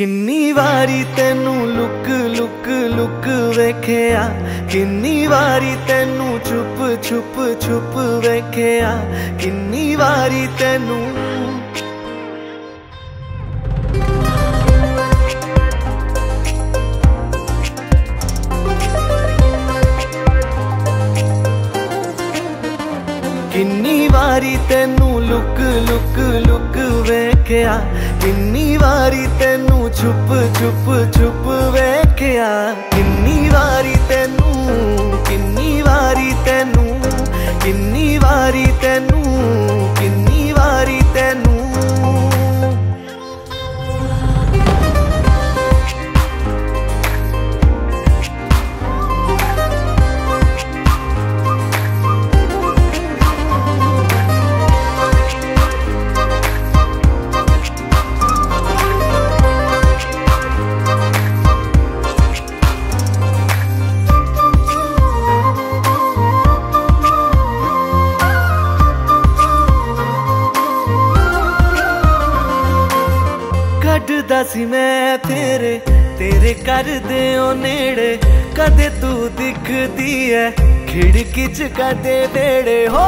ਕਿੰਨੀ ਵਾਰੀ ਤੈਨੂੰ ਲੁਕ ਲੁਕ ਲੁਕ ਵੇਖਿਆ, ਕਿੰਨੀ ਵਾਰੀ ਤੈਨੂੰ ਚੁੱਪ ਚੁੱਪ ਚੁੱਪ ਵੇਖਿਆ, ਕਿੰਨੀ ਵਾਰੀ ਤੈਨੂੰ ਕਿੰਨੀ ਵਾਰੀ ਤੈਨੂੰ ਲੁਕ ਲੁਕ ਲੁਕ ਵੇਖਿਆ, ਕਿੰਨੀ ਵਾਰੀ ਤੈਨੂੰ ਚੁੱਪ ਛੁਪ ਛੁਪ ਵੇਖਿਆ ਕਿੰਨੀ ਕੱਢਦਾ ਸੀ ਮੈਂ ਤੇਰੇ ਤੇਰੇ ਕਰਦੇ ਓ ਨੇੜੇ। ਕਦੇ ਤੂੰ ਦਿਖਦੀ ਐ, ਖਿੜਕੀ ਚ ਕਦੇ ਵੇੜੇ ਹੋ,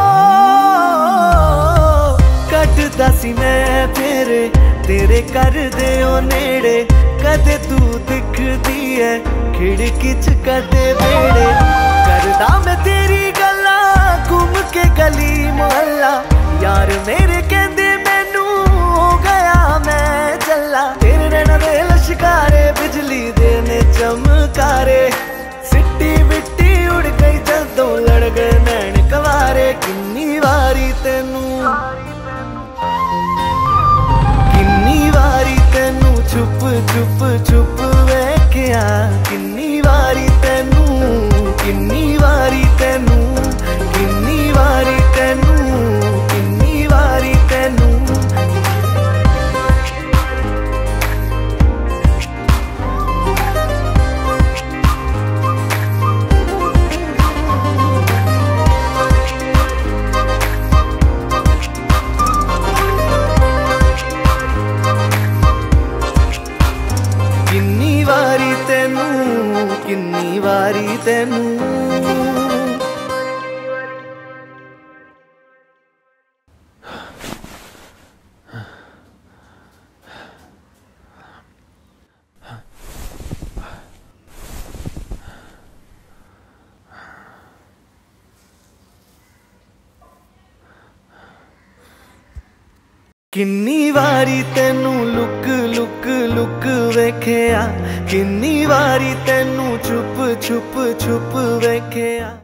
ਕੱਢਦਾ ਸੀ ਮੈਂ ਤੇਰੇ ਤੇਰੇ ਕਰਦੇ ਓ ਨੇੜੇ। ਕਦੇ ਤੂੰ ਦਿਖਦੀ ਐ, ਖਿੜਕੀ ਚ ਕਦੇ ਵੇੜੇ ਚਮਕਾਰੇ ਸਿੱਟੀ ਮਿੱਟੀ ਉੜ ਗਈ ਜਦੋਂ ਲੜ ਗਏ ਨੈਣ ਕਵਾਰੇ। ਕਿੰਨੀ ਵਾਰੀ ਤੈਨੂੰ, ਕਿੰਨੀ ਵਾਰੀ ਤੈਨੂੰ ਛੁਪ ਛੁਪ ਛੁਪ ਵੇਖਿਆ। ਕਿੰਨੀ ਵਾਰੀ ਤੈਨੂੰ, ਕਿੰਨੀ ਵਾਰੀ ਤੈਨੂੰ ਕਿੰਨੀ ਕਿੰਨੀ ਵਾਰੀ ਤੈਨੂੰ ਲੁਕ ਲੁਕ ਲੁਕ ਵੇਖਿਆ ਕਿੰਨੀ ਵਾਰੀ ਤੈਨੂੰ ਛੁਪ ਛੁਪ ਛੁਪ ਵੇਖਿਆ।